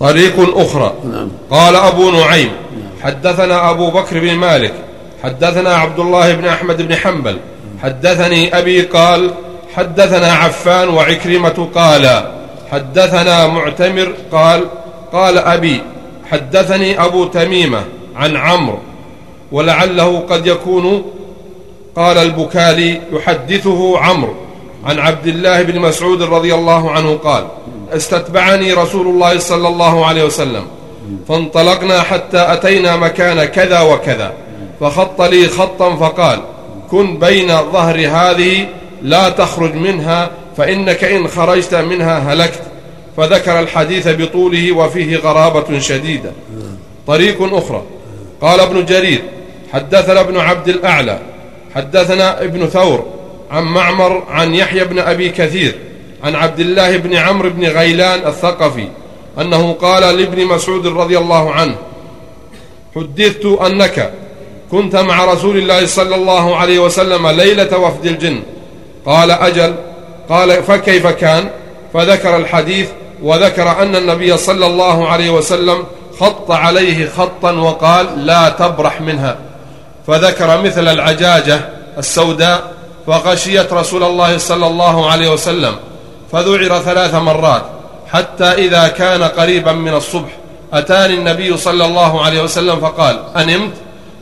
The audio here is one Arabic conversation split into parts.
طريق أخرى نعم. قال أبو نعيم حدثنا أبو بكر بن مالك حدثنا عبد الله بن أحمد بن حنبل حدثني أبي قال حدثنا عفان وعكرمة قال حدثنا معتمر قال قال أبي حدثني أبو تميمة عن عمرو ولعله قد يكون قال البكالي يحدثه عمرو عن عبد الله بن مسعود رضي الله عنه قال استتبعني رسول الله صلى الله عليه وسلم. فانطلقنا حتى أتينا مكان كذا وكذا. فخط لي خطا فقال كن بين ظهر هذه لا تخرج منها فإنك إن خرجت منها هلكت. فذكر الحديث بطوله وفيه غرابة شديدة. طريق أخرى. قال ابن جرير حدثنا ابن عبد الأعلى حدثنا ابن ثور عن معمر عن يحيى بن أبي كثير عن عبد الله بن عمرو بن غيلان الثقفي أنه قال لابن مسعود رضي الله عنه حدثت أنك كنت مع رسول الله صلى الله عليه وسلم ليلة وفد الجن. قال أجل. قال فكيف كان؟ فذكر الحديث وذكر أن النبي صلى الله عليه وسلم خط عليه خطا وقال لا تبرح منها. فذكر مثل العجاجة السوداء فغشيت رسول الله صلى الله عليه وسلم. فذعر ثلاث مرات حتى إذا كان قريبا من الصبح. أتاني النبي صلى الله عليه وسلم فقال أنمت؟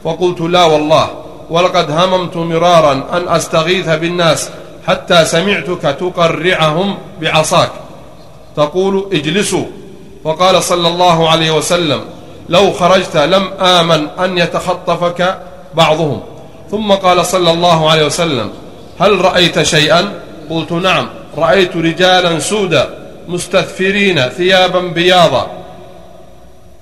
فقلت لا والله ولقد هممت مرارا أن أستغيث بالناس حتى سمعتك تقرعهم بعصاك. تقول اجلسوا. فقال صلى الله عليه وسلم لو خرجت لم آمن أن يتخطفك بعضهم. ثم قال صلى الله عليه وسلم هل رأيت شيئا؟ قلت نعم. رأيت رجالا سودا مستثفرين ثيابا بياضا.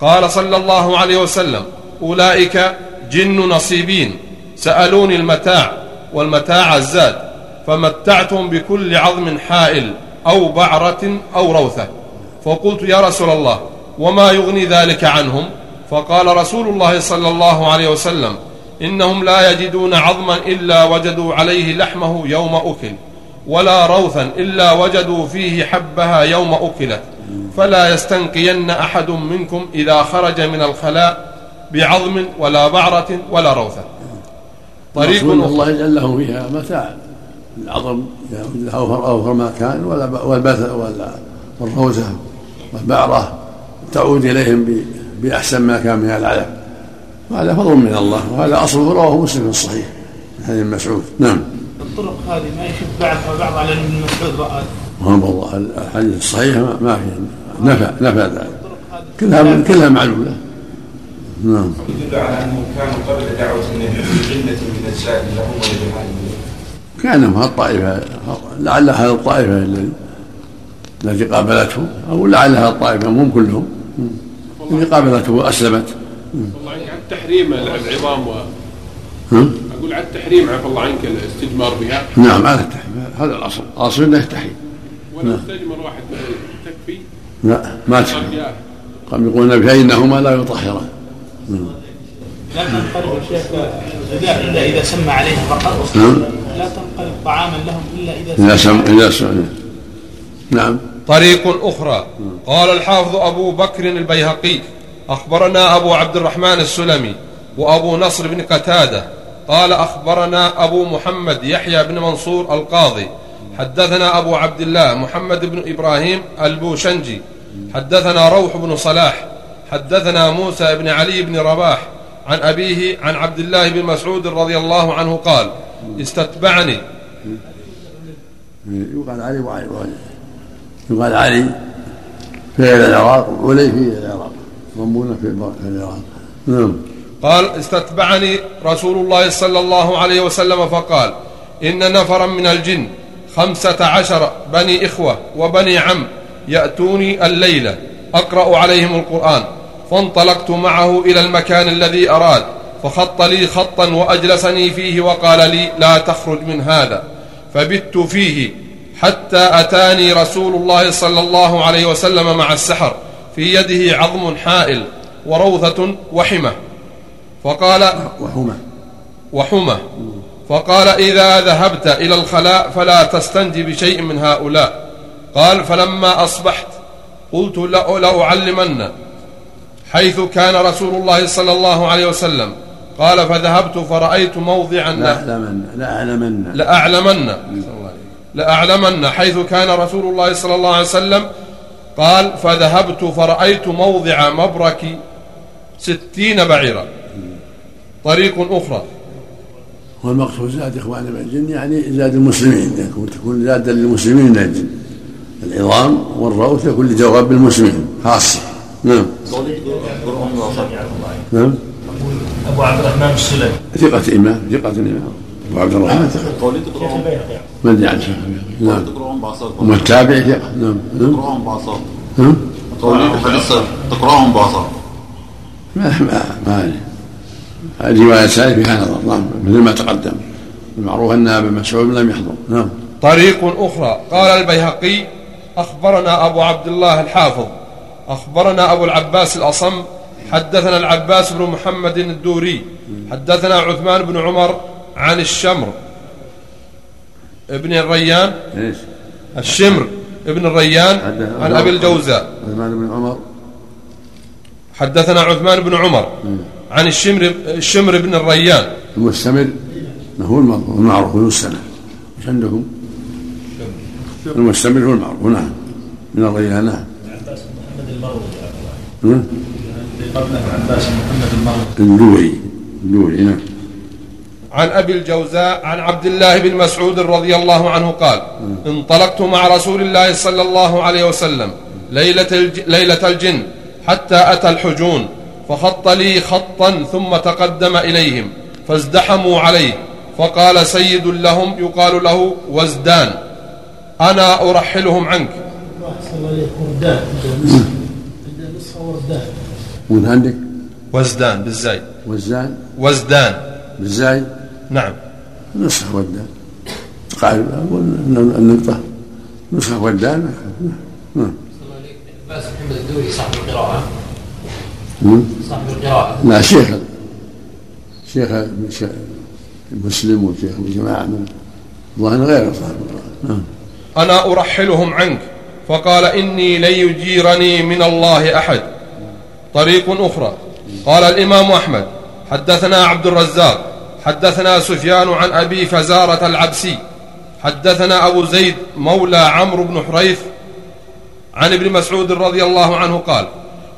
قال صلى الله عليه وسلم أولئك جن نصيبين. سألوني المتاع والمتاع الزاد فمتعتهم بكل عظم حائل أو بعرة أو روثة. فقلت يا رسول الله وما يغني ذلك عنهم؟ فقال رسول الله صلى الله عليه وسلم إنهم لا يجدون عظما إلا وجدوا عليه لحمه يوم أكل. ولا روثا إلا وجدوا فيه حبها يوم أكلت. فلا يستنقين أحد منكم إذا خرج من الخلاء بعظم ولا بعرة ولا روثة طريق الله يجعل لهم فيها متاع. العظم أوفر أوفر ما كان والبث والروثة والبعرة. تعود إليهم بأحسن ما كان من العلف وهذا فضل من الله. وهذا أصله رواه مسلم الصحيح هذه مسعود. نعم. الطرق هذه ما يشد بعضها بعض على ابن مسعود رأى. والله الحديث الصحيح ما في نفى نفى ذلك. كلها كلها معلوله نعم. يدل على انهم كانوا قبل دعوة النبي في جنة من اجساد لهم ولجهالهم كان الطائفة لعل هذه الطائفة التي قابلته أو لعل هذه الطائفة هم كلهم. اللي قابلته وأسلمت. والله عن تحريم العظام و أقول عن التحريم عفى الله عنك الاستجمار بها. نعم على التحريم. هذا الأصل. الأصل إنه التحريم ولو نعم. استجمر واحد تكفي. لا ما تكفي. قام يقول النبي فانهما لا يطهران. نعم. لا تنقلب الشيخ الغذاء الا إذا سمى عليه فقط. نعم. لا تنقلب طعاما لهم إلا إذا إذا سم إذا سم نعم. طريق أخرى. قال الحافظ أبو بكر البيهقي أخبرنا أبو عبد الرحمن السلمي وأبو نصر بن قتادة قال أخبرنا أبو محمد يحيى بن منصور القاضي. حدثنا أبو عبد الله محمد بن إبراهيم البوشنجي. حدثنا روح بن صلاح. حدثنا موسى بن علي بن رباح عن أبيه عن عبد الله بن مسعود رضي الله عنه قال استتبعني. يقال علي وعلي يقال علي في العراق ولي في العراق. ضمونه في العراق. نعم. قال استتبعني رسول الله صلى الله عليه وسلم فقال إن نفرا من الجن خمسة عشر بني إخوة وبني عم يأتوني الليلة أقرأ عليهم القرآن فانطلقت معه إلى المكان الذي أراد فخط لي خطا وأجلسني فيه وقال لي لا تخرج من هذا فبت فيه حتى أتاني رسول الله صلى الله عليه وسلم مع السحر في يده عظم حائل وروثة وحمة فقال وحمى وحمى فقال إذا ذهبت إلى الخلاء فلا تستنجي بشيء من هؤلاء. قال فلما أصبحت قلت لأعلمن حيث كان رسول الله صلى الله عليه وسلم. قال فذهبت فرأيت موضعا. لأعلمن لأعلمن. لأعلمن لأعلمن حيث كان رسول الله صلى الله عليه وسلم. قال فذهبت فرأيت موضع مبرك ستين بعيرا. طريق أخرى. والمقصود زاد إخوان الجن يعني زاد المسلمين يكون تكون زادا للمسلمين من الجن. العظام والروث يكون لجواب المسلمين خاصة. نعم. نعم. أبو عبد الرحمن السلمي ثقة إمام ثقة إمام. أبو عبد الرحمن ثقة. ما أدري عن شيخ نعم. أما التابع؟ ثقة. نعم. نعم. تقراهم بعصا نعم. قولي تقراهم بعصا ما ما ما الرواية الثانية فيها نظر نعم مثل ما تقدم. المعروف أن أبا مسعود لم يحضر. نعم. طريق أخرى. قال البيهقي أخبرنا أبو عبد الله الحافظ. أخبرنا أبو العباس الأصم. حدثنا العباس بن محمد الدوري. حدثنا عثمان بن عمر عن الشمر. ابن الريان. إيش؟ الشمر. ابن الريان عن أبي الجوزاء. عثمان بن عمر. حدثنا عثمان بن عمر. عن الشمر الشمر بن الريان. المستمر هو المعروف ذو السنة. إيش عندكم؟ المستمر هو المعروف نعم. من الريان نعم. عباس محمد المروي اللوي اللوي نعم. عن أبي الجوزاء عن عبد الله بن مسعود رضي الله عنه قال انطلقت مع رسول الله صلى الله عليه وسلم ليلة, الج... ليلة الجن حتى أتى الحجون. فخط لي خطا ثم تقدم إليهم فازدحموا عليه فقال سيد لهم يقال له وزدان أنا أرحلهم عنك. وين عندك؟ وزدان بالزاي وزان وزدان. بالزاي نعم. نسخة ودان قال النقطة نسخة ودان نعم. باس محمد الدوري صاحب القراءة. صاحب القراءة لا شيخ شيخ شيخ مسلم وشيخ الجماعة من الله غير صاحب القراءة نعم. أنا أرحلهم عنك فقال إني لن يجيرني من الله أحد. طريق أخرى. قال الإمام أحمد حدثنا عبد الرزاق حدثنا سفيان عن أبي فزارة العبسي حدثنا أبو زيد مولى عمرو بن حريث عن ابن مسعود رضي الله عنه قال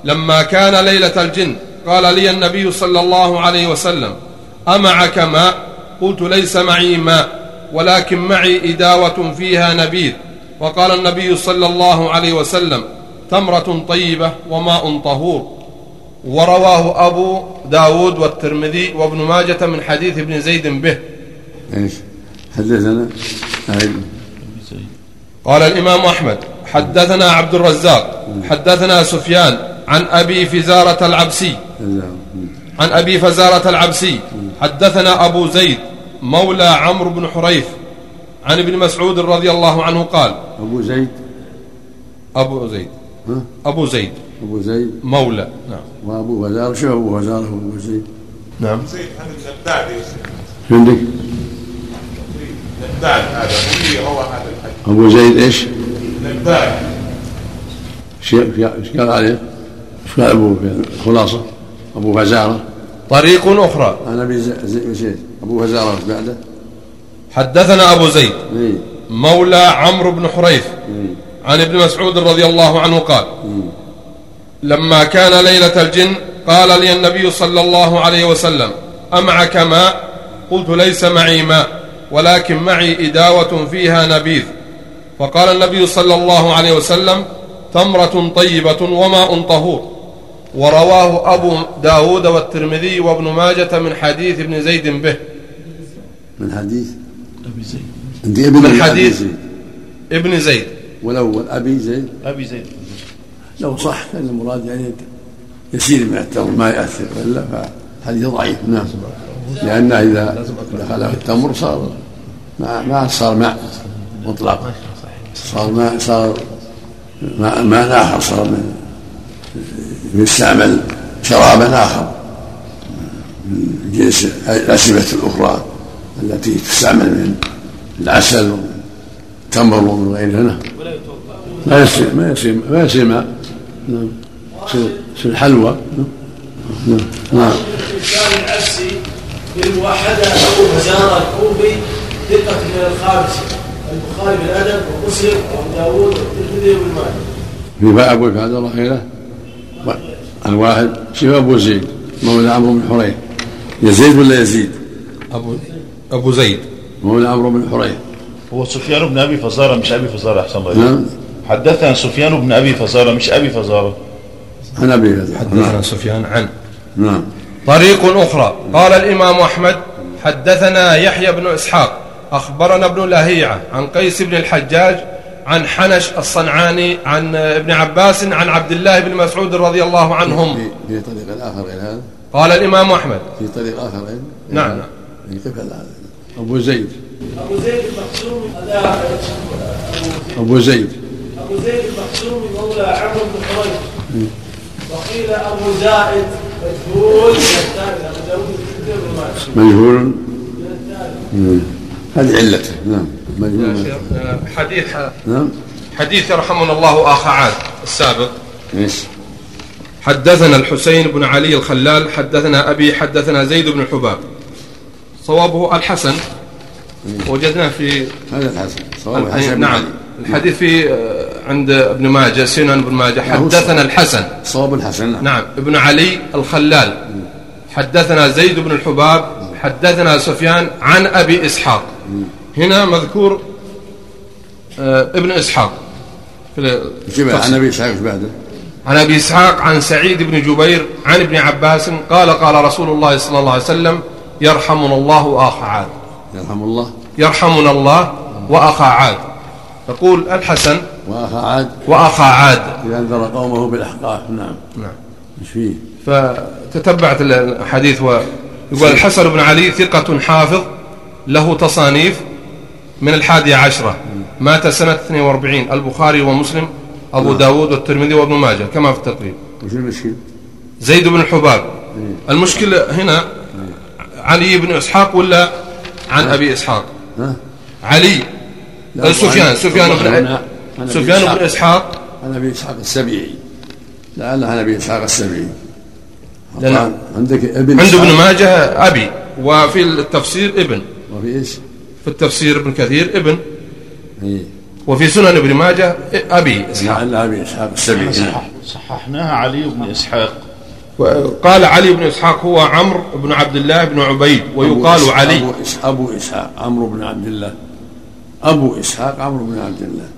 لما كان ليلة الجن قال لي النبي صلى الله عليه وسلم أمعك ماء؟ قلت ليس معي ماء ولكن معي إداوة فيها نبيذ. وقال النبي صلى الله عليه وسلم تمرة طيبة وماء طهور. ورواه أبو داود والترمذي وابن ماجة من حديث ابن زيد به. إيش؟ حدثنا. قال الإمام أحمد حدثنا عبد الرزاق حدثنا سفيان عن أبي فزارة العبسي. عن أبي فزارة العبسي. حدثنا أبو زيد مولى عمرو بن حريث عن ابن مسعود رضي الله عنه قال. أبو زيد؟ أبو زيد. ها؟ أبو زيد. أبو زيد. مولى. نعم. وأبو وزارة شو أبو وزارة وأبو زيد. نعم. زيد هذا شيخ. عندك؟ نبال هذا هو هذا الحديث أبو زيد إيش؟ نبال شيء إيش قال عليه؟ إيش قال في الخلاصة؟ أبو فزارة طريق أخرى. أنا أبي زي- زي- زيد أبو فزارة وش بعده؟ حدثنا أبو زيد إي مولى عمرو بن حريث. إي عن ابن مسعود رضي الله عنه قال لما كان ليلة الجن قال لي النبي صلى الله عليه وسلم أمعك ماء؟ قلت ليس معي ماء ولكن معي إداوة فيها نبيذ. فقال النبي صلى الله عليه وسلم تمرة طيبة وماء طهور. ورواه أبو داود والترمذي وابن ماجة من حديث ابن زيد به. من حديث؟ أبي زيد. ابن من أبي حديث زيد. ابن زيد. والأول أبي زيد. أبي زيد. لو صح كان المراد يعني يسير من التمر ما يأثر وإلا فحديث ضعيف. نعم. لأنه إذا دخل في التمر صار ما ما صار ماء مطلق. صار ماء صار ماء ماء آخر صار من يستعمل شرابا آخر. من جنس الأشربة الأخرى التي تستعمل من العسل والتمر ومن غيرها ما يصير ما يصير ما يصير ماء. نعم. في الحلوى نعم. نعم. أو فزارة الكوفي ثقة من الخامسة البخاري بالأدب ومسلم وأبو داوود والترمذي وابن ماجه في باب أبو الله غيره الواحد شوف أبو زيد مولى عمرو بن حريث. يزيد ولا يزيد؟ أبو أبو زيد. مولى عمرو بن حريث. هو سفيان بن أبي فزارة مش أبي فزارة أحسن الله. نعم. حدثنا سفيان بن أبي فزارة مش أبي فزارة. عن أبي هذا حدثنا سفيان عن. نعم. طريق أخرى. قال الإمام أحمد حدثنا يحيى بن إسحاق أخبرنا ابن لهيعة عن قيس بن الحجاج عن حنش الصنعاني عن ابن عباس عن عبد الله بن مسعود رضي الله عنهم. في في طريق آخر غير هذا؟ قال الإمام أحمد. في طريق آخر غير نعم نعم. من قبل هذا؟ أبو زيد. أبو زيد المقسوم هذا أبو زيد. أبو زيد المقسوم مولى عمرو بن حريث وقيل أبو زائد مجهول. مجهول. مم. هذه علته. نعم. آه، حديث نعم. حديث يرحمنا الله آخ عاد السابق. إيش؟ حدثنا الحسين بن علي الخلال حدثنا أبي حدثنا زيد بن حباب. صوابه الحسن. وجدناه في هذا الحسن صواب الحسن نعم. الحديث في آه، عند ابن ماجه سنن ابن ماجه. حدثنا الحسن. صواب الحسن نعم. نعم. ابن علي الخلال. حدثنا زيد بن الحباب. حدثنا سفيان عن أبي إسحاق. هنا مذكور آه، ابن إسحاق. عن إسحاق إيش بعده؟ عن أبي إسحاق عن سعيد بن جبير عن ابن عباس قال قال رسول الله صلى الله عليه وسلم يرحمنا الله وأخا عاد. يرحم الله. يرحمنا الله وأخا عاد. يقول الحسن وأخا عاد. وأخا عاد. اذا انذر قومه بالأحقاف. نعم. نعم. إيش فيه؟ فتتبعت الحديث ويقول الحسن بن علي ثقة حافظ له تصانيف من الحادية عشرة. مات سنة 42 البخاري ومسلم أبو داود والترمذي وابن ماجه كما في التقريب وش المشكل؟ زيد بن الحباب المشكلة هنا علي بن إسحاق ولا عن أبي إسحاق؟ ها؟ علي. سفيان؟ سفيان بن أبي سفيان إسحاق. بن إسحاق. عن أبي إسحاق السبيعي. لعل عن أبي إسحاق السبيعي. عندك ابن عند ابن إسحاق. ماجه أبي وفي التفسير ابن. وفي إيش؟ في التفسير ابن كثير ابن. إيه. وفي سنن ابن ماجه أبي إسحاق. لعل أبي إسحاق السبيعي نعم. صح صححناها علي بن إسحاق. قال علي بن إسحاق هو عمرو بن عبد الله بن عبيد ويقال أبو إسحاق- علي. أبو إسحاق, أبو إسحاق عمرو بن عبد الله. أبو إسحاق عمرو بن عبد الله.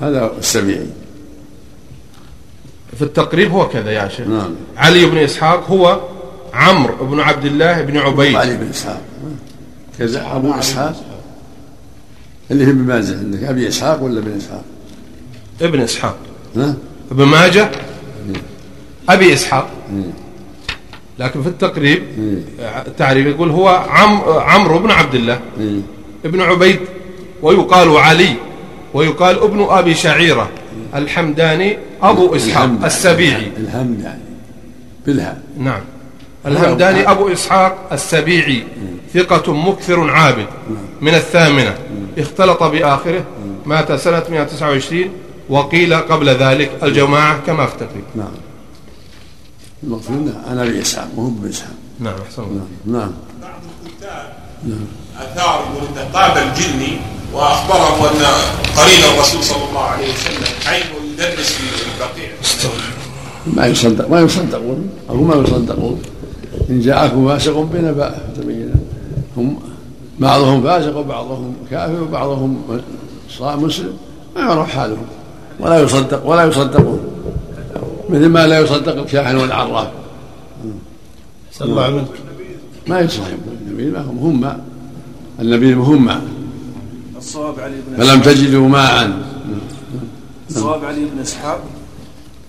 هذا السبيعي في التقريب هو كذا يا شيخ. نعم. علي بن إسحاق هو عمرو بن عبد الله بن عبيد. علي بن إسحاق. كذا أبو إسحاق. اللي في ابن ماجه عندك أبي إسحاق ولا ابن إسحاق؟ ابن إسحاق. ها؟ ابن ماجه؟ أبي إسحاق. لكن في التقريب التعريف يقول هو عم عمرو بن عبد الله. إيه. ابن عبيد. ويقال علي. ويقال ابن أبي شعيرة. الحمداني أبو إسحاق. السبيعي. الحمد يعني بالها. نعم. الهمداني أبو إسحاق السبيعي ثقة مكثر عابد. من الثامنة. اختلط بآخره. مات سنة 129 وقيل قبل ذلك الجماعة كما في التقريب نعم. المقصود انه أنا أبي إسحاق وهو ابن إسحاق. نعم أحسن الله. نعم اثار يقول انه قابل جني وأخبره أن قرين الرسول صلى الله عليه وسلم عين يدرس في البقيع ما يصدق ما يصدقون أو ما يصدقون. إن جاءكم فاسق بنبأ فتبين هم بعضهم فاسق وبعضهم كافر وبعضهم مسلم. ما يعرف حالهم. ولا يصدق ولا يصدقون. مثل ما لا يصدق الكاهن والعراف. صلى الله عليه وسلم. ما يصلح النبي ما هم هم النبي هم. الصواب علي بن فلم تجدوا ماء. الصواب علي بن إسحاق.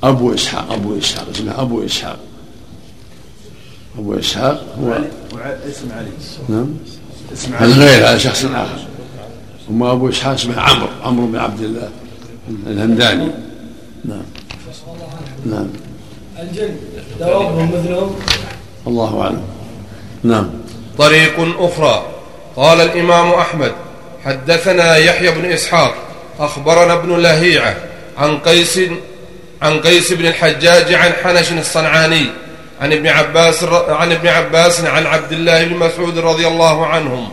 أبو اسحاق أبو إسحاق. اسمه أبو إسحاق. أبو إسحاق هو اسم علي. نعم. اسم هذا علي. غير هذا شخص آخر؟ ثم أبو إسحاق اسمه عمرو عمرو بن عبد الله الهمداني. نعم. نعم. الجن دوابهم مثلهم. الله أعلم. نعم. طريق أخرى. قال الإمام أحمد حدثنا يحيى بن إسحاق أخبرنا ابن لهيعة عن قيس عن قيس بن الحجاج عن حنش الصنعاني عن ابن عباس عن ابن عباس عن عبد الله بن مسعود رضي الله عنهم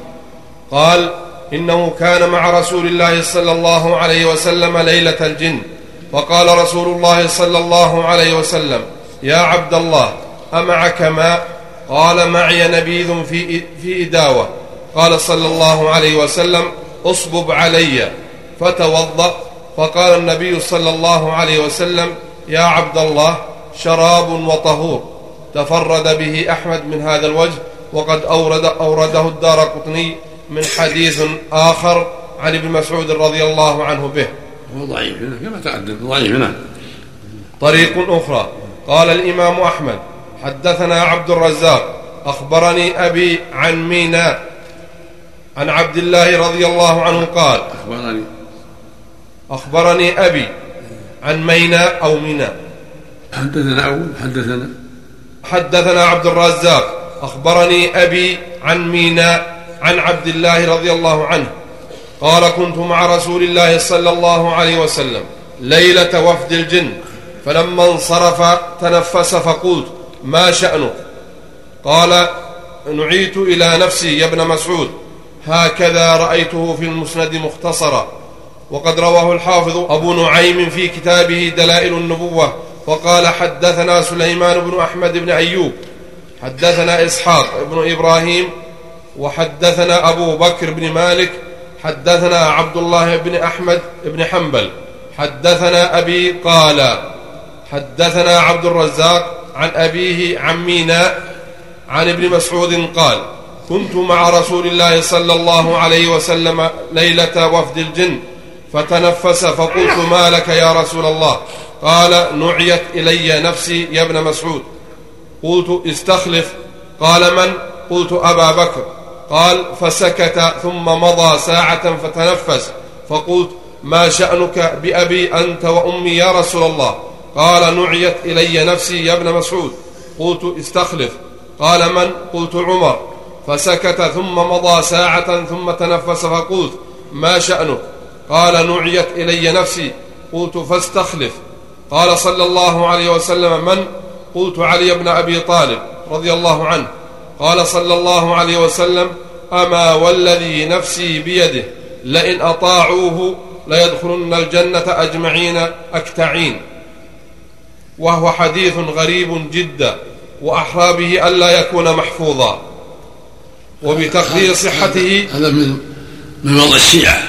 قال إنه كان مع رسول الله صلى الله عليه وسلم ليلة الجن. فقال رسول الله صلى الله عليه وسلم يا عبد الله أمعك ماء قال معي نبيذ في في إداوة. قال صلى الله عليه وسلم أصبب علي. فتوضأ. فقال النبي صلى الله عليه وسلم يا عبد الله شراب وطهور. تفرد به أحمد من هذا الوجه وقد اورد أورده الدار قطني من حديث آخر عن ابن مسعود رضي الله عنه به. هو ضعيف هنا كما تقدم ضعيف هنا. طريق أخرى. قال الإمام أحمد حدثنا عبد الرزاق أخبرني أبي عن مينا عن عبد الله رضي الله عنه قال أخبرني. أخبرني أبي عن مينا أو منى حدثنا أو حدثنا حدثنا عبد الرزاق أخبرني أبي عن مينا عن عبد الله رضي الله عنه قال كنت مع رسول الله صلى الله عليه وسلم ليلة وفد الجن فلما انصرف تنفس فقلت ما شأنك؟ قال نعيت إلى نفسي يا ابن مسعود هكذا رأيته في المسند مختصرا وقد رواه الحافظ أبو نعيم في كتابه دلائل النبوة وقال حدثنا سليمان بن أحمد بن أيوب حدثنا إسحاق بن إبراهيم وحدثنا أبو بكر بن مالك حدثنا عبد الله بن أحمد بن حنبل حدثنا أبي قال حدثنا عبد الرزاق عن أبيه عن ميناء عن ابن مسعود قال كنت مع رسول الله صلى الله عليه وسلم ليلة وفد الجن فتنفس فقلت ما لك يا رسول الله؟ قال نعيت إلي نفسي يا ابن مسعود. قلت استخلف. قال من؟ قلت أبا بكر. قال فسكت ثم مضى ساعة فتنفس. فقلت ما شأنك بأبي أنت وأمي يا رسول الله؟ قال نعيت إلي نفسي يا ابن مسعود. قلت استخلف. قال من؟ قلت عمر. فسكت ثم مضى ساعة ثم تنفس. فقلت ما شأنك؟ قال نعيت إلي نفسي. قلت فاستخلف. قال صلى الله عليه وسلم من؟ قلت علي بن أبي طالب رضي الله عنه. قال صلى الله عليه وسلم أما والذي نفسي بيده لئن أطاعوه ليدخلن الجنة أجمعين أكتعين. وهو حديث غريب جدا وأحرى به ألا يكون محفوظا. وبتقدير صحته هذا من من وضع الشيعة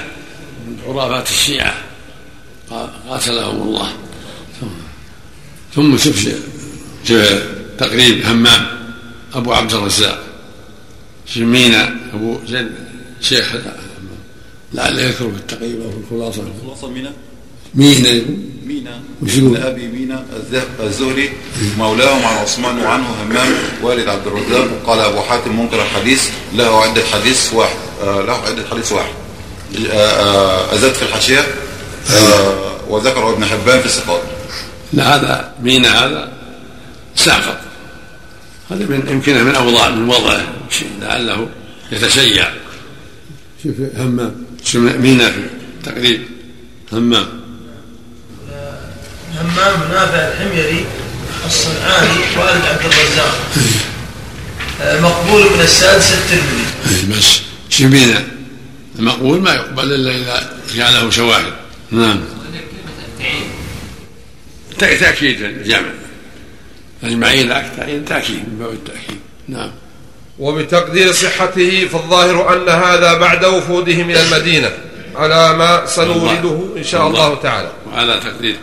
خرافات الشيعة قاتلهم الله. ثم شوف تقريب همام أبو عبد الرزاق مينا أبو زين شيخ لعل يذكر في التقريب أو في الخلاصة. الخلاصة مينا؟ مينا. مينا. وش يقول؟ أبي مينا الزهري مولاهم عن عثمان وعنه همام والد عبد الرزاق وقال أبو حاتم منكر الحديث له عدة حديث واحد. آه له عدة حديث واحد. أزاد في الحاشية وذكره ابن حبان في الصفات. لا هذا مينا هذا ساقط. هذا من يمكن من أوضاع من وضعه لعله يتشيع. شوف همام. شوف مينا في تقريب. همام. همام نافع الحميري الصنعاني والد عبد الرزاق. مقبول من السادس الترمذي. بس. شبينا المقبول ما يقبل إلا إذا كان له شواهد. نعم. تأكيد الجمع المعين تعيين تأكيد. من باب التأكيد. نعم. وبتقدير صحته فالظاهر أن هذا بعد وفودهم إلى المدينة على ما سنورده إن شاء الله تعالى. وعلى تقدير.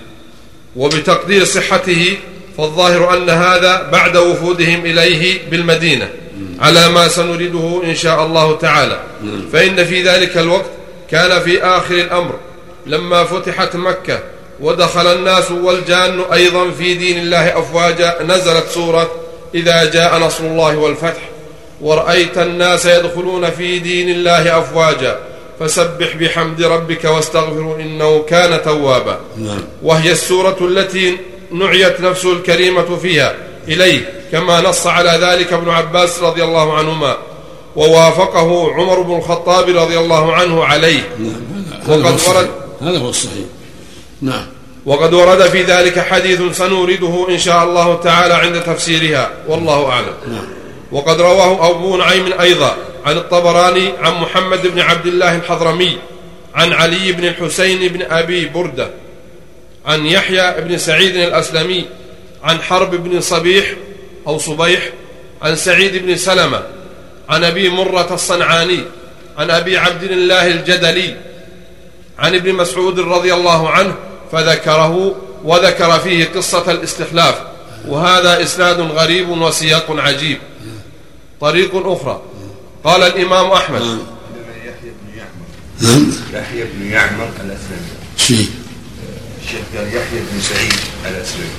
وبتقدير صحته فالظاهر أن هذا بعد وفودهم إليه بالمدينة على ما سنريده إن شاء الله تعالى. فإن في ذلك الوقت كان في آخر الأمر لما فتحت مكة ودخل الناس والجان أيضا في دين الله أفواجا نزلت سورة إذا جاء نصر الله والفتح. ورأيت الناس يدخلون في دين الله أفواجا. فسبح بحمد ربك واستغفره إنه كان توابا. وهي السورة التي نعيت نفسه الكريمة فيها. إليه كما نص على ذلك ابن عباس رضي الله عنهما. ووافقه عمر بن الخطاب رضي الله عنه عليه. نعم. وقد ورد هذا هو الصحيح. نعم. وقد ورد في ذلك حديث سنورده إن شاء الله تعالى عند تفسيرها. والله أعلم. وقد رواه أبو نعيم أيضا عن الطبراني عن محمد بن عبد الله الحضرمي عن علي بن الحسين بن أبي بردة عن يحيى بن سعيد الأسلمي عن حرب بن صبيح أو صبيح عن سعيد بن سلمة عن أبي مرة الصنعاني عن أبي عبد الله الجدلي عن ابن مسعود رضي الله عنه فذكره وذكر فيه قصة الاستخلاف وهذا إسناد غريب وسياق عجيب. طريق أخرى. قال الإمام أحمد. يحيى بن يعمر يحيى بن يعمر الأسلمي. شيء الشيخ قال يحيى بن سعيد الأسلمي.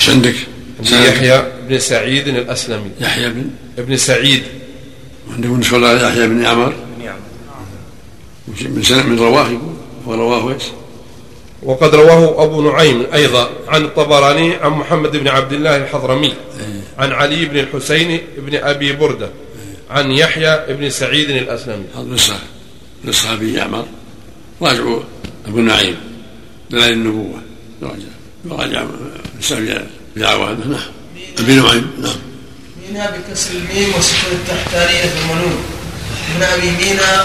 إيش عندك؟ يحيى بن سعيد الأسلمي. يحيى بن؟ ابن سعيد. عندكم نسخة يحيى بن يعمر؟ بن يعمر. من سنة من رواه يقول. هو رواه إيش؟ وقد رواه أبو نعيم أيضا عن الطبراني عن محمد بن عبد الله الحضرمي عن علي بن الحسين بن أبي بردة عن يحيى بن سعيد الأسلمي. هذا نسخة نسخة أبي يعمر راجعوا أبو نعيم دلائل النبوة. يراجع نسخة بالعوانة نعم. أبي نعيم نعم. مينا بكسر الميم وسكون التحتانية ثم نون ابن أبي مينا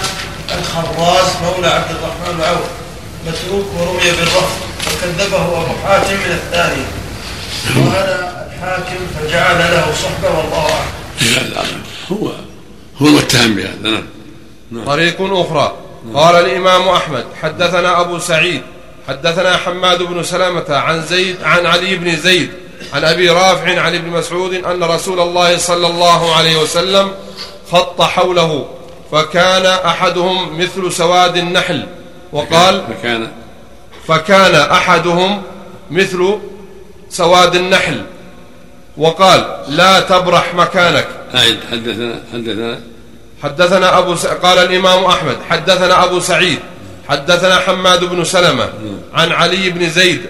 الخراز مولى عبد الرحمن بن متروك ورمي بالرفض وكذبه أبو حاتم من الثاني. وهذا الحاكم فجعل له صحبة والله أعلم. لا لا هو هو المتهم بهذا. نعم. نعم. طريق أخرى. قال الإمام أحمد حدثنا أبو سعيد حدثنا حماد بن سلامة عن زيد عن علي بن زيد عن أبي رافع عن ابن مسعود أن رسول الله صلى الله عليه وسلم خط حوله فكان أحدهم مثل سواد النحل. وقال فكان. فكان أحدهم مثل سواد النحل وقال لا تبرح مكانك. أعد حدثنا حدثنا. حدثنا أبو س... قال الإمام أحمد حدثنا أبو سعيد حدثنا حماد بن سلمة عن علي بن زيد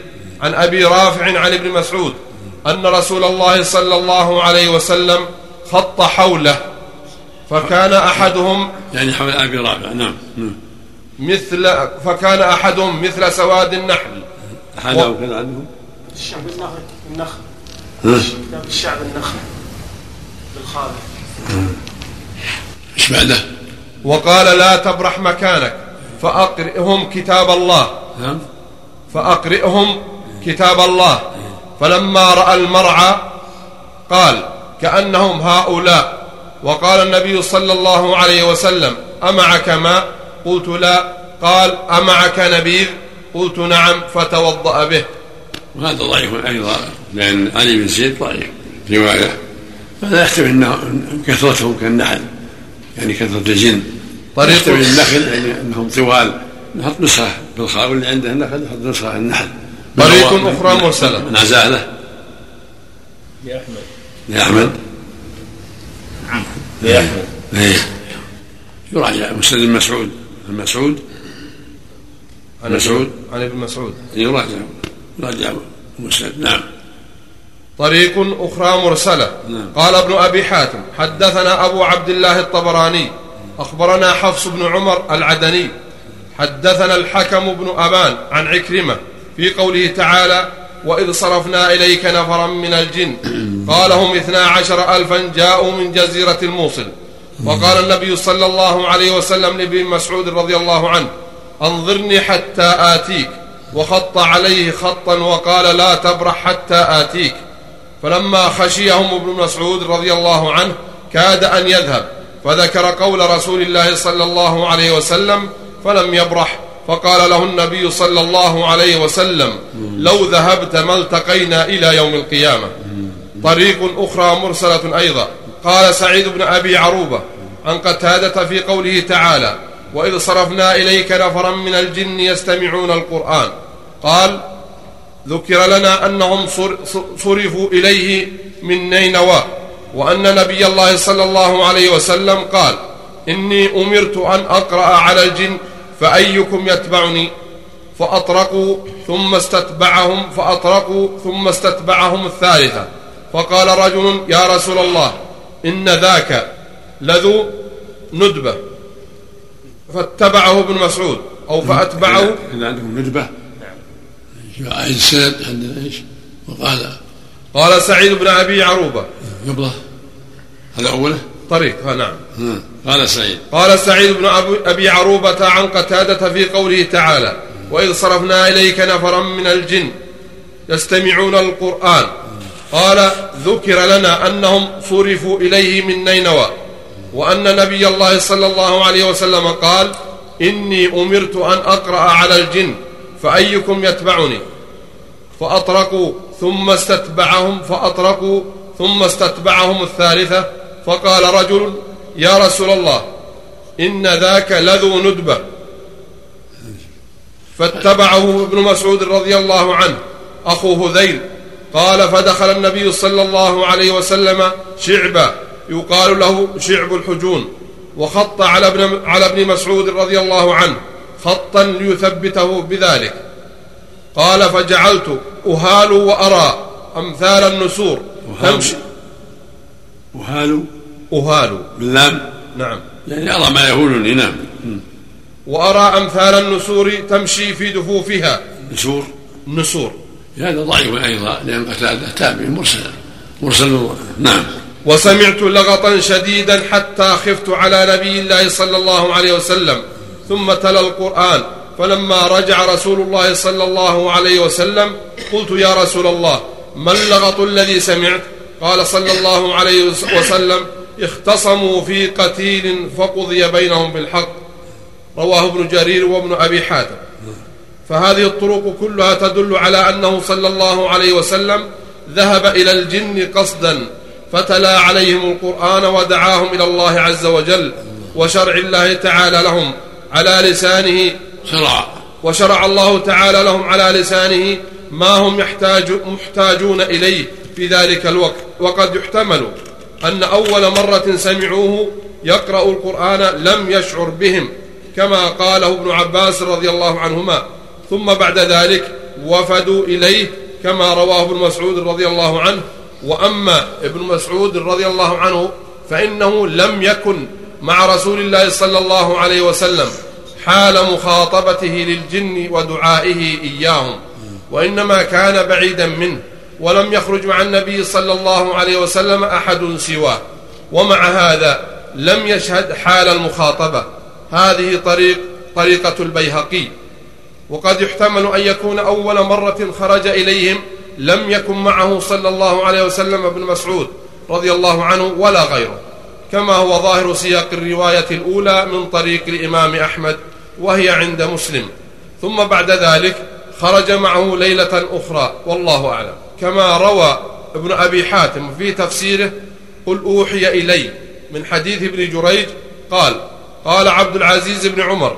عن أبي رافع عن ابن مسعود أن رسول الله صلى الله عليه وسلم خط حوله فكان أحدهم يعني حول أبي رافع نعم نعم. مثل فكان أحدهم مثل سواد النحل. هذا و- وكذا عندهم الشعب النخل. النخل. ها؟ كتاب الشعب النخل. بالخالد إيش بعده؟ وقال لا تبرح مكانك فأقرئهم كتاب الله. نعم. فأقرئهم كتاب الله. فلما رأى المرعى قال كأنهم هؤلاء. وقال النبي صلى الله عليه وسلم أمعك ماء؟ قلت لا. قال أمعك نبيذ؟ قلت نعم فتوضأ به. وهذا ضعيف أيضا لأن علي بن زيد ضعيف. رواية. هذا يحتمل إنه كثرتهم كالنحل يعني كثرة الجن. طريق- يحتمل النخل يعني أنهم طوال. نحط نسخة بالخاء واللي عنده النخل يحط نسخة النحل. طريق من- أخرى مرسلة. من عزالة. يا أحمد يا احمد نعم. يا أحمد إيه. يراجع مسند مسعود. المسعود عن مسعود. عن ابن مسعود. يراجع يراجع مسند نعم. طريق أخرى مرسلة. نعم. قال ابن أبي حاتم حدثنا أبو عبد الله الطبراني. أخبرنا حفص بن عمر العدني. حدثنا الحكم بن أبان عن عكرمة في قوله تعالى وإذ صرفنا إليك نفرا من الجن. قال هم اثنا عشر ألفا جاءوا من جزيرة الموصل. وقال النبي صلى الله عليه وسلم لابن مسعود رضي الله عنه أنظرني حتى آتيك. وخط عليه خطا وقال لا تبرح حتى آتيك. فلما خشيهم ابن مسعود رضي الله عنه كاد أن يذهب فذكر قول رسول الله صلى الله عليه وسلم فلم يبرح. فقال له النبي صلى الله عليه وسلم لو ذهبت ما التقينا إلى يوم القيامة. طريق أخرى مرسلة أيضا. قال سعيد بن أبي عروبة عن قتادة في قوله تعالى وإذ صرفنا إليك نفرا من الجن يستمعون القرآن قال ذكر لنا أنهم صر- صرفوا إليه من نينوى وأن نبي الله صلى الله عليه وسلم قال إني أمرت أن أقرأ على الجن فأيكم يتبعني؟ فأطرقوا ثم استتبعهم فأطرقوا ثم استتبعهم الثالثة. فقال رجل يا رسول الله إن ذاك لذو ندبة فاتبعه ابن مسعود أو فأتبعه. إذا عندهم ندبة؟ السند عندنا إيش؟ وقال قال سعيد بن أبي عروبة. قبله. هذا أوله؟ طريق ها نعم. قال سعيد. قال سعيد بن أبي عروبة عن قتادة في قوله تعالى وإذ صرفنا إليك نفرا من الجن يستمعون القرآن قال ذكر لنا أنهم صرفوا إليه من نينوى وأن نبي الله صلى الله عليه وسلم قال إني أمرت أن أقرأ على الجن فأيكم يتبعني؟ فأطرقوا ثم استتبعهم فأطرقوا ثم استتبعهم الثالثة فقال رجل يا رسول الله إن ذاك لذو ندبة. فاتبعه ابن مسعود رضي الله عنه أخو هذيل قال فدخل النبي صلى الله عليه وسلم شعبا يقال له شعب الحجون وخط على ابن على ابن مسعود رضي الله عنه خطا ليثبته بذلك. قال فجعلت أهال وأرى أمثال النسور. تمشي أهال؟ أهال. باللام نعم. يعني أرى ما يهولني نعم. وأرى أمثال النسور تمشي في دفوفها. نسور؟ نسور. هذا ضعيف أيضا لأن قتادة تابع مرسل مرسل نعم. وسمعت لغطا شديدا حتى خفت على نبي الله صلى الله عليه وسلم ثم تلا القرآن. فلما رجع رسول الله صلى الله عليه وسلم قلت يا رسول الله ما اللغط الذي سمعت؟ قال صلى الله عليه وسلم اختصموا في قتيل فقضي بينهم بالحق. رواه ابن جرير وابن أبي حاتم. فهذه الطرق كلها تدل على أنه صلى الله عليه وسلم ذهب إلى الجن قصدا فتلا عليهم القرآن ودعاهم إلى الله عز وجل وشرع الله تعالى لهم على لسانه شرع. وشرع الله تعالى لهم على لسانه ما هم يحتاج محتاجون إليه في ذلك الوقت. وقد يحتمل أن أول مرة سمعوه يقرا القرآن لم يشعر بهم كما قاله ابن عباس رضي الله عنهما. ثم بعد ذلك وفدوا إليه كما رواه ابن مسعود رضي الله عنه. وأما ابن مسعود رضي الله عنه فإنه لم يكن مع رسول الله صلى الله عليه وسلم حال مخاطبته للجن ودعائه إياهم وإنما كان بعيدا منه ولم يخرج مع النبي صلى الله عليه وسلم أحد سواه. ومع هذا لم يشهد حال المخاطبة. هذه طريق طريقة البيهقي. وقد يحتمل أن يكون أول مرة خرج إليهم لم يكن معه صلى الله عليه وسلم ابن مسعود رضي الله عنه ولا غيره. كما هو ظاهر سياق الرواية الأولى من طريق الإمام أحمد وهي عند مسلم. ثم بعد ذلك خرج معه ليلة أخرى والله أعلم. كما روى ابن أبي حاتم في تفسيره قل أوحي إلي من حديث ابن جريج قال قال عبد العزيز بن عمر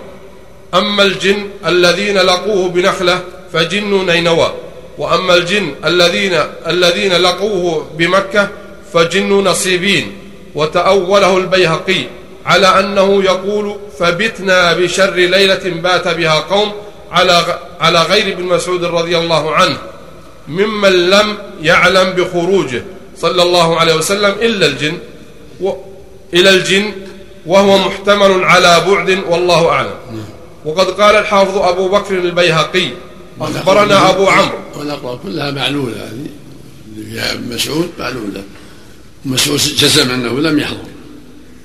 أما الجن الذين لقوه بنخلة فجن نينوى وأما الجن الذين الذين لقوه بمكة فجن نصيبين وتأوله البيهقي على أنه يقول فبتنا بشر ليلة بات بها قوم على على غير ابن مسعود رضي الله عنه ممن لم يعلم بخروجه صلى الله عليه وسلم إلا الجن. و إلى الجن وهو محتمل على بعد والله أعلم. وقد قال الحافظ أبو بكر البيهقي أخبرنا أبو عمرو. والأقوال كلها معلولة هذه. اللي فيها ابن مسعود معلولة. مسعود جزم أنه لم يحضر.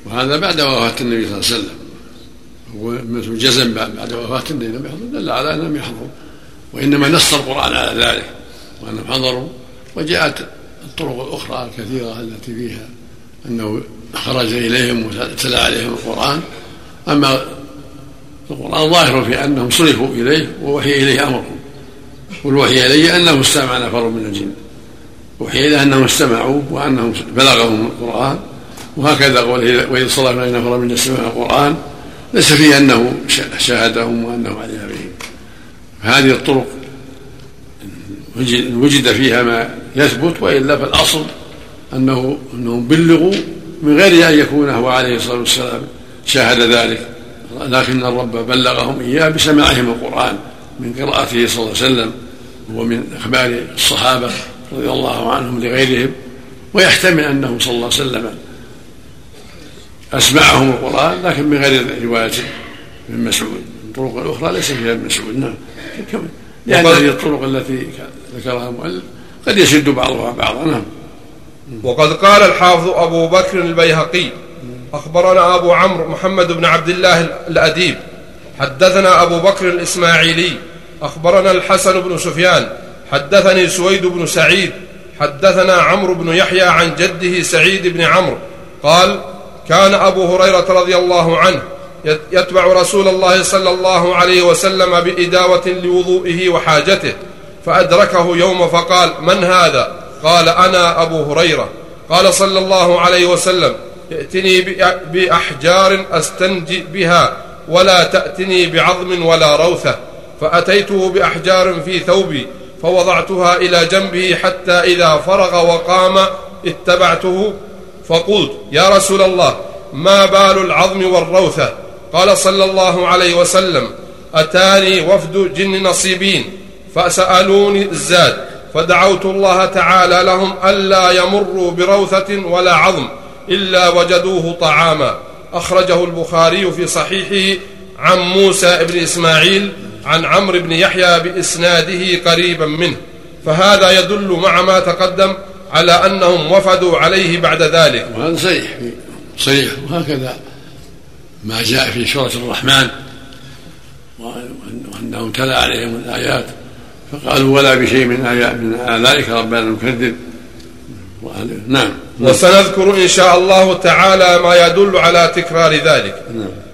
وهذا بعد وفاة النبي صلى الله عليه وسلم. ومسعود جزم بعد وفاة النبي لم يحضر. دل على أنه لم يحضر. وإنما نص القرآن على ذلك. وأنهم حضروا. وجاءت الطرق الأخرى الكثيرة التي فيها أنه خرج إليهم وتلا عليهم القرآن. أما القران ظاهر في أنهم صرفوا إليه ووحي إليه امرهم والوحي إلي أنه استمع نفر من الجن. وحي اليه أنهم استمعوا وأنهم بلغهم القرآن. وهكذا وإذ صرفنا نفر من يستمع القرآن ليس فيه أنه شاهدهم وأنه عليها بهم. هذه الطرق وجد فيها ما يثبت وإلا فالأصل انه أنهم بلغوا من غير أن يكون هو عليه الصلاة والسلام شاهد ذلك. لكن الرب بلغهم إياه بسماعهم القرآن من قراءته صلى الله عليه وسلم ومن إخبار الصحابة رضي الله عنهم لغيرهم ويحتمل أنه صلى الله عليه وسلم أسمعهم القرآن لكن من غير رواية ابن مسعود. الطرق الاخرى ليس فيها ابن مسعود نعم. لأن هذه الطرق التي ذكرها المؤلف قد يشد بعضها بعضا نعم. وقد قال الحافظ أبو بكر البيهقي أخبرنا أبو عمرو محمد بن عبد الله الأديب. حدثنا أبو بكر الإسماعيلي. أخبرنا الحسن بن سفيان. حدثني سويد بن سعيد. حدثنا عمرو بن يحيى عن جده سعيد بن عمرو. قال كان أبو هريرة رضي الله عنه يت- يتبع رسول الله صلى الله عليه وسلم بإداوة لوضوئه وحاجته فأدركه يوم فقال من هذا؟ قال أنا أبو هريرة. قال صلى الله عليه وسلم ائتني بأ- بأحجار أستنجي بها ولا تأتني بعظم ولا روثة. فأتيته بأحجار في ثوبي فوضعتها إلى جنبه حتى إذا فرغ وقام اتبعته. فقلت يا رسول الله ما بال العظم والروثة؟ قال صلى الله عليه وسلم أتاني وفد جن نصيبين فسألوني الزاد فدعوت الله تعالى لهم ألا يمروا بروثة ولا عظم. إلا وجدوه طعاما. أخرجه البخاري في صحيحه عن موسى بن إسماعيل عن عمرو بن يحيى بإسناده قريبا منه. فهذا يدل مع ما تقدم على أنهم وفدوا عليه بعد ذلك. وهذا صريح صريح وهكذا ما جاء في سورة الرحمن. وأنه تلا عليهم الآيات. فقالوا ولا بشيء من آيات من ذلك ربنا نكذب وسنذكر إن شاء الله تعالى ما يدل على تكرار ذلك. نعم.